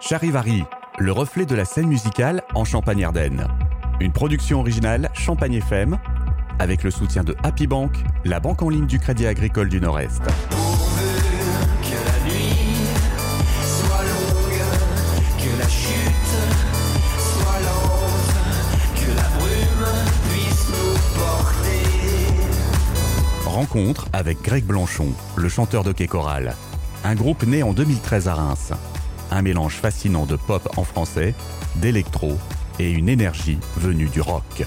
Charivari, le reflet de la scène musicale en Champagne-Ardenne. Une production originale Champagne FM, avec le soutien de Happy Bank, la banque en ligne du Crédit Agricole du Nord-Est. Rencontre avec Greg Blanchon, le chanteur de Quai Choral. Un groupe né en 2013 à Reims. Un mélange fascinant de pop en français, d'électro et une énergie venue du rock.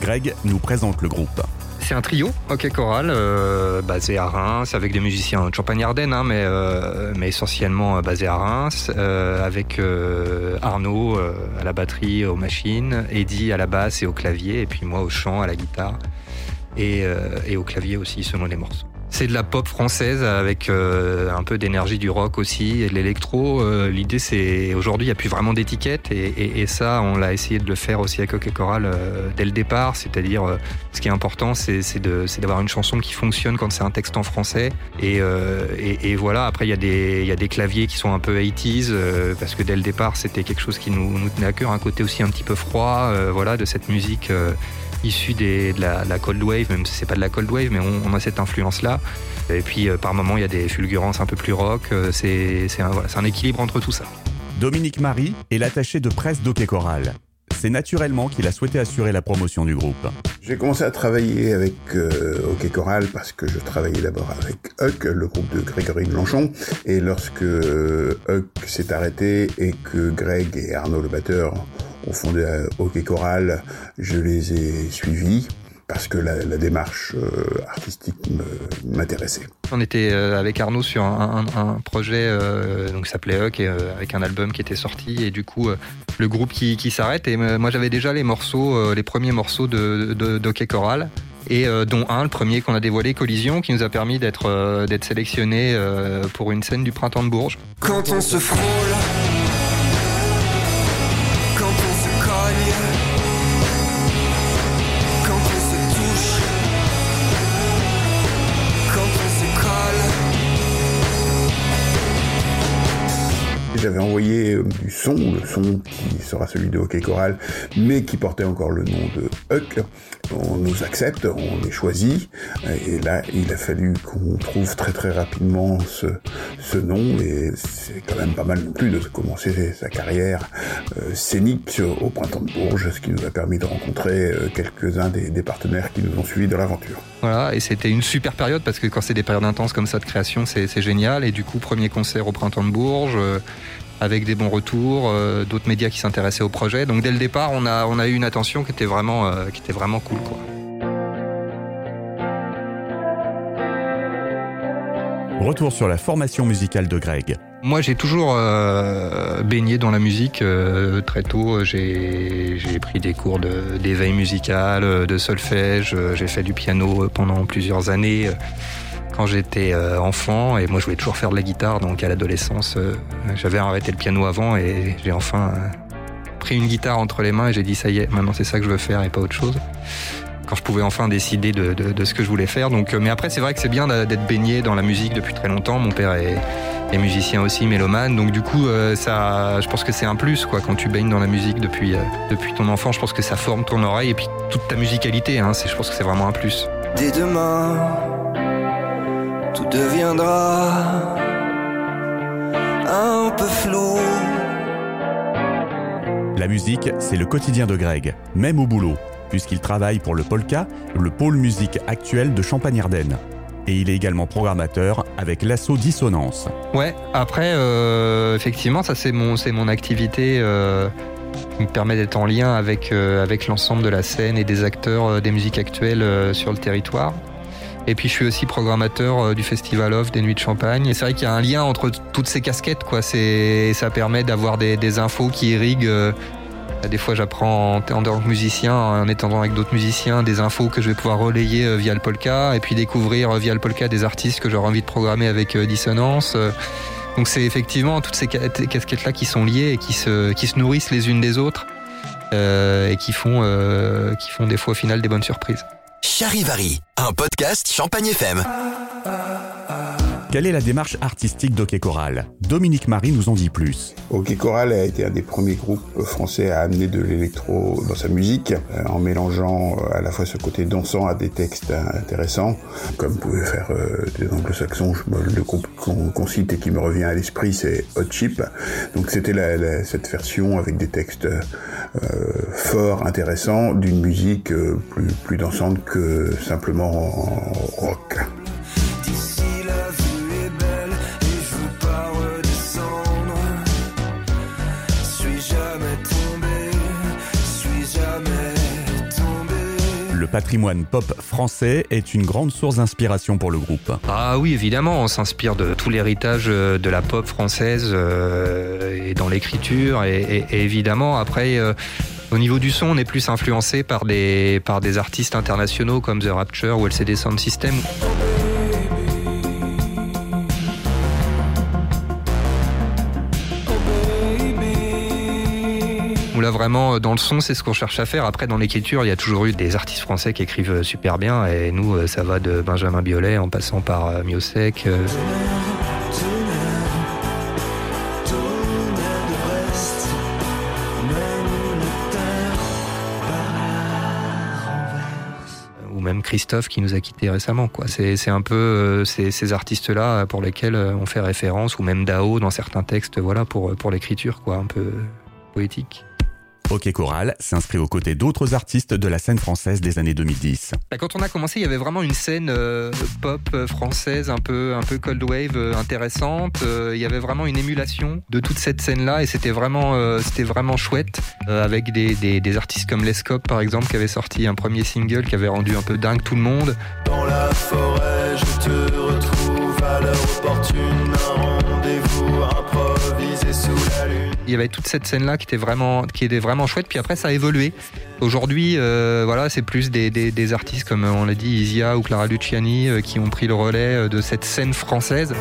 Greg nous présente le groupe. C'est un trio, ok choral, euh, basé à Reims, avec des musiciens de Champagne-Ardenne, hein, mais, euh, mais essentiellement euh, basé à Reims, avec Arnaud à la batterie, aux machines, Eddy à la basse et au clavier, et puis moi au chant, à la guitare, et, et au clavier aussi selon les morceaux. C'est de la pop française avec euh, un peu d'énergie du rock aussi et de l'électro. Euh, L'idée c'est aujourd'hui il n'y a plus vraiment d'étiquette et, et, et, ça on l'a essayé de le faire aussi avec Hockey Choral euh, dès le départ. C'est-à-dire euh, ce qui est important c'est d'avoir une chanson qui fonctionne quand c'est un texte en français et, euh, et, voilà après il y, a des, il y a des claviers qui sont un peu 80s euh, parce que dès le départ c'était quelque chose qui nous, nous tenait à cœur, un côté aussi un petit peu froid voilà de cette musique issu des, de, la, de, la, cold wave, même si c'est pas de la cold wave, mais on, on a cette influence-là. Et puis euh, par moments, il y a des fulgurances un peu plus rock. Euh, c'est un, voilà, un, équilibre entre tout ça. Dominique Marie est l'attaché de presse d'Hockey Choral. C'est naturellement qu'il a souhaité assurer la promotion du groupe. J'ai commencé à travailler avec euh, Hockey Choral parce que je travaillais d'abord avec Huck, le groupe de Grégory Blanchon. Et lorsque euh, Huck s'est arrêté et que Greg et Arnaud le batteur ont fondé Hockey Choral, je les ai suivis parce que la, la démarche euh, artistique m'intéressait. On était euh, avec Arnaud sur un, un, un projet euh, donc qui s'appelait Huck et, euh, avec un album qui était sorti et du coup euh, le groupe qui, qui s'arrête et moi j'avais déjà les morceaux, euh, les premiers morceaux de, de, d'Hockey Choral et euh, dont un, le premier qu'on a dévoilé, Collision, qui nous a permis d'être euh, d'être sélectionné pour une scène du printemps de Bourges. Quand on se frôle le son qui sera celui de Hockey Choral, mais qui portait encore le nom de Huck. On nous accepte, on est choisi, et là il a fallu qu'on trouve très très rapidement ce, ce nom, et c'est quand même pas mal non plus de commencer sa carrière euh, scénique au printemps de Bourges, ce qui nous a permis de rencontrer euh, quelques-uns des, des, partenaires qui nous ont suivis dans l'aventure. Voilà, et c'était une super période parce que quand c'est des périodes intenses comme ça de création, c'est génial, et du coup premier concert au printemps de Bourges. Euh, avec des bons retours, euh, d'autres médias qui s'intéressaient au projet. Donc dès le départ, on a, on a eu une attention qui était vraiment, euh, qui était vraiment cool. Quoi. Retour sur la formation musicale de Greg. Moi, j'ai toujours euh, baigné dans la musique euh, très tôt. J'ai pris des cours d'éveil de, musical, de solfège. J'ai fait du piano pendant plusieurs années quand j'étais euh, enfant et moi je voulais toujours faire de la guitare donc à l'adolescence euh, j'avais arrêté le piano avant et j'ai enfin euh, pris une guitare entre les mains et j'ai dit ça y est maintenant c'est ça que je veux faire et pas autre chose. Quand je pouvais enfin décider de, ce que je voulais faire donc mais après c'est vrai que c'est bien d'être baigné dans la musique depuis très longtemps. Mon père est, est musicien aussi mélomane donc du coup ça je pense que c'est un plus quoi quand tu baignes dans la musique depuis depuis ton enfant je pense que ça forme ton oreille et puis toute ta musicalité hein, je pense que c'est vraiment un plus. Dès demain tout deviendra un peu flou. La musique, c'est le quotidien de Greg, même au boulot, puisqu'il travaille pour le Polka, le pôle musique actuel de Champagne-Ardenne. Et il est également programmateur avec l'assaut Dissonance. Ouais, après, euh, effectivement, ça c'est mon, c'est mon activité euh, qui me permet d'être en lien avec, euh, avec l'ensemble de la scène et des acteurs euh, des musiques actuelles euh, sur le territoire. Et puis je suis aussi programmateur euh, du Festival Off des Nuits de Champagne. Et c'est vrai qu'il y a un lien entre toutes ces casquettes, quoi. C'est, ça permet d'avoir des, des, infos qui irriguent. Euh, des fois, j'apprends en, en tant que musicien, en étant avec d'autres musiciens, des infos que je vais pouvoir relayer euh, via le polka, et puis découvrir via le polka des artistes que j'aurais envie de programmer avec Dissonance. Donc c'est effectivement toutes ces casquettes-là qui sont liées et qui se, qui se nourrissent les unes des autres euh, et qui font, euh, qui font des fois au final des bonnes surprises. Charivari, un podcast Champagne FM. Quelle est la démarche artistique d'Hockey Choral Dominique Marie nous en dit plus. Hockey Choral a été un des premiers groupes français à amener de l'électro dans sa musique, euh, en mélangeant euh, à la fois ce côté dansant à des textes intéressants, comme pouvaient faire euh, des anglo-saxons. Le groupe qu'on cite et qui me revient à l'esprit, c'est Hot Chip. Donc c'était cette version avec des textes forts, intéressants, d'une musique plus, plus dansante que simplement rock. Patrimoine pop français est une grande source d'inspiration pour le groupe. Ah oui, évidemment, on s'inspire de tout l'héritage euh, de la pop française euh, et dans l'écriture. Et, évidemment, après, euh, au niveau du son, on est plus influencé par des, par des artistes internationaux comme The Rapture ou LCD Sound System. Vraiment euh, dans le son, c'est ce qu'on cherche à faire. Après, dans l'écriture, il y a toujours eu des artistes français qui écrivent euh, super bien. Et nous, euh, ça va de Benjamin Biolay en passant par Miosek. ou même Christophe qui nous a quittés récemment. Quoi. C'est, un peu ces, artistes-là pour lesquels on fait référence, ou même Dao dans certains textes, voilà, pour, pour l'écriture, quoi, un peu poétique. Hockey Choral s'inscrit aux côtés d'autres artistes de la scène française des années 2010. Bah, quand on a commencé, il y avait vraiment une scène euh, pop euh, française un peu, un peu cold wave euh, intéressante. il y avait vraiment une émulation de toute cette scène-là et c'était vraiment, c'était vraiment chouette avec des, des, artistes comme Lescope par exemple qui avait sorti un premier single qui avait rendu un peu dingue tout le monde. Dans la forêt, je te retrouve à l'heure opportune, un rendez-vous improvisé sous la lune il y avait toute cette scène là qui était vraiment qui était vraiment chouette. Puis après ça a évolué. Aujourd'hui euh, voilà c'est plus des, artistes comme on l'a dit Isia ou Clara Luciani euh, qui ont pris le relais euh, de cette scène française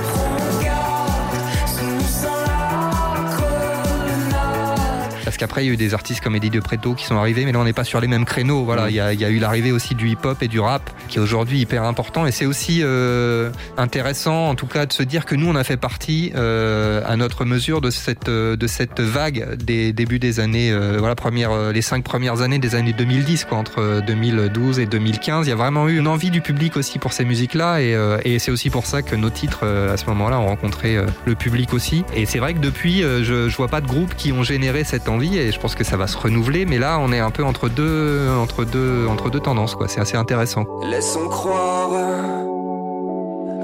Parce qu'après, il y a eu des artistes comme Eddie De Preto qui sont arrivés, mais là, on n'est pas sur les mêmes créneaux. Voilà, il y, a, eu l'arrivée aussi du hip-hop et du rap, qui est aujourd'hui hyper important. Et c'est aussi euh, intéressant, en tout cas, de se dire que nous, on a fait partie euh, à notre mesure de cette de cette vague des débuts des années, euh, voilà, première, les cinq premières années des années 2010, quoi, entre 2012 et 2015. Il y a vraiment eu une envie du public aussi pour ces musiques-là, et, et c'est aussi pour ça que nos titres à ce moment-là ont rencontré le public aussi. Et c'est vrai que depuis, je, je vois pas de groupes qui ont généré cette envie et je pense que ça va se renouveler. Mais là, on est un peu entre deux, entre deux, entre deux tendances. Quoi. C'est assez intéressant. Laissons croire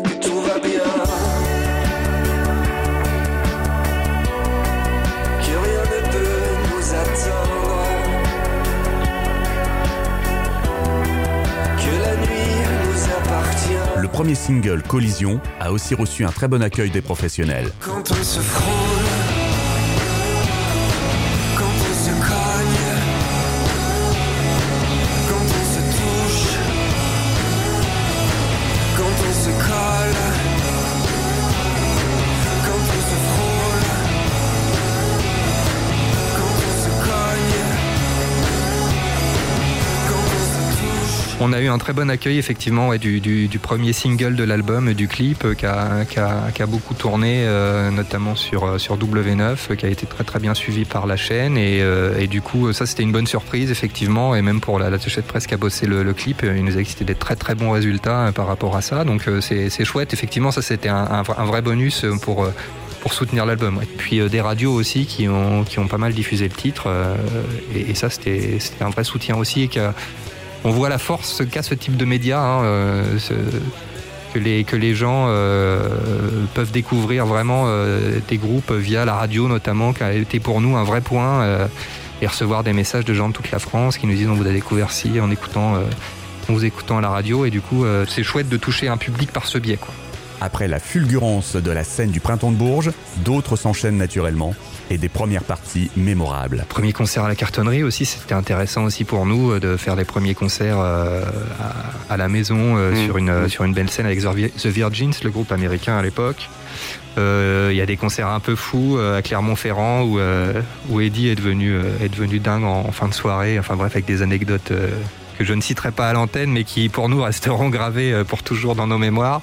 que tout va bien. Que rien ne peut nous attendre. Que la nuit nous appartient. Le premier single, Collision, a aussi reçu un très bon accueil des professionnels. Quand on se frôle. On a eu un très bon accueil effectivement du, premier single de l'album, du clip euh, qui a, beaucoup tourné, euh, notamment sur, euh, sur W9, qui a été très très bien suivi par la chaîne. Et, du coup, ça c'était une bonne surprise effectivement. Et même pour la, la de presse qui a bossé le, clip, il nous a existé des très très bons résultats par rapport à ça. Donc c'est chouette. Effectivement, ça c'était un, vrai bonus pour soutenir l'album. Et puis des radios aussi qui ont, pas mal diffusé le titre. et, ça, c'était un vrai soutien aussi. On voit la force qu'a ce type de médias, hein, euh, que, les, que les gens euh, peuvent découvrir vraiment euh, des groupes via la radio notamment, qui a été pour nous un vrai point, et recevoir des messages de gens de toute la France qui nous disent on vous a découvert si en écoutant, en vous écoutant à la radio, et du coup c'est chouette de toucher un public par ce biais. Quoi. Après la fulgurance de la scène du printemps de Bourges, d'autres s'enchaînent naturellement et des premières parties mémorables. Premier concert à la cartonnerie aussi, c'était intéressant aussi pour nous euh, de faire des premiers concerts euh, à, la maison euh, mmh. sur, une, mmh. sur une belle scène avec The Virgins, le groupe américain à l'époque. Il y a des concerts un peu fous à Clermont-Ferrand où, où Eddie est devenu, est devenu dingue en, fin de soirée. Enfin bref, avec des anecdotes que je ne citerai pas à l'antenne, mais qui pour nous resteront gravés pour toujours dans nos mémoires.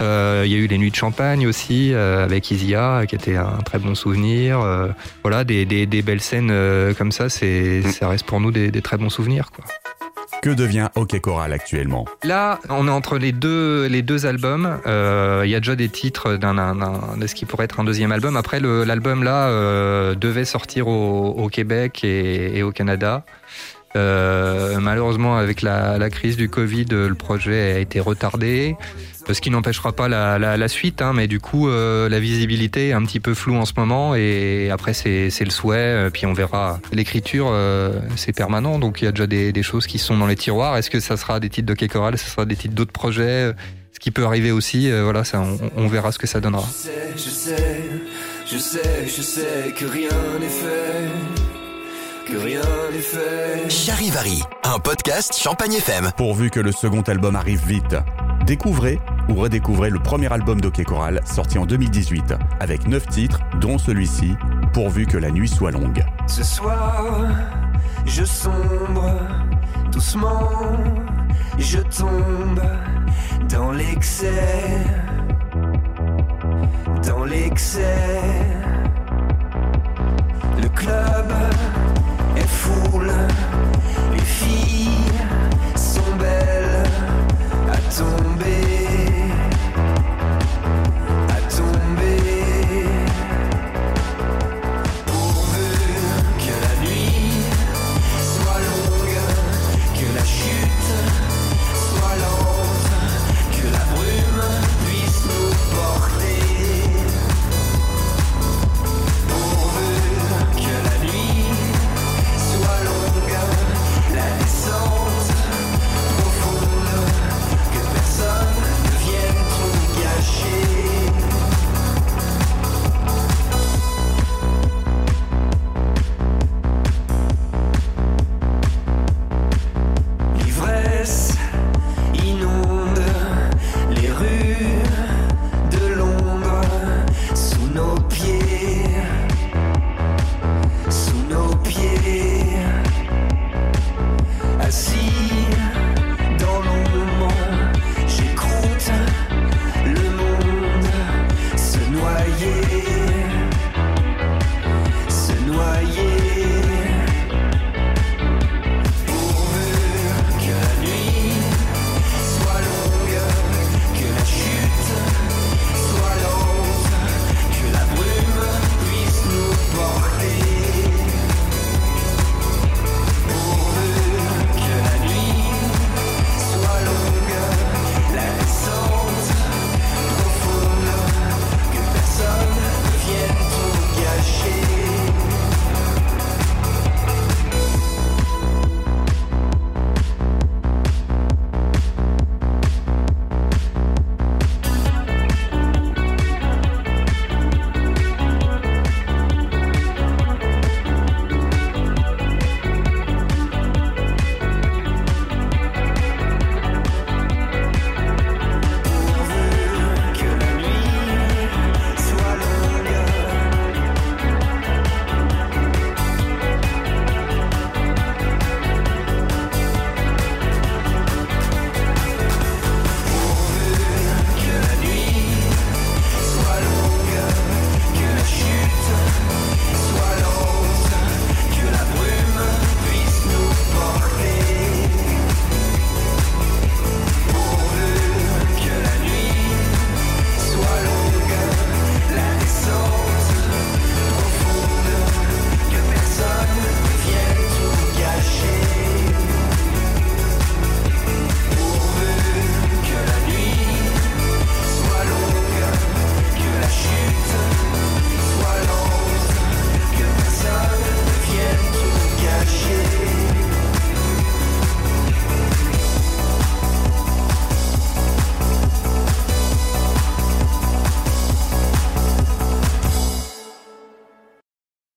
Euh, il y a eu les nuits de champagne aussi euh, avec Isia, qui était un très bon souvenir. Euh, voilà, des, des, des, belles scènes comme ça, c'est, mm. ça reste pour nous des, des très bons souvenirs. Quoi. Que devient Hockey Choral actuellement? Là, on est entre les deux, les deux albums. Il y a déjà des titres d'un, de ce qui pourrait être un deuxième album. Après, l'album là euh, devait sortir au, au Québec et, et, au Canada. Euh, malheureusement, avec la, crise du Covid, le projet a été retardé ce qui n'empêchera pas la, suite, hein, mais du coup euh, la visibilité est un petit peu floue en ce moment et après c'est le souhait, euh, puis on verra. L'écriture euh, c'est permanent, donc il y a déjà des, choses qui sont dans les tiroirs. Est-ce que ça sera des titres de Kekoral, ce sera des titres d'autres projets Ce qui peut arriver aussi, voilà, ça, on, on, verra ce que ça donnera. Je sais, je sais, je sais, je sais que rien n'est fait rien n'est fait. Charivari, un podcast Champagne FM. Pourvu que le second album arrive vite, découvrez ou redécouvrez le premier album d'Ok Coral sorti en 2018 avec 9 titres, dont celui-ci, Pourvu que la nuit soit longue. Ce soir, je sombre doucement, je tombe dans l'excès, dans l'excès. Le club les filles.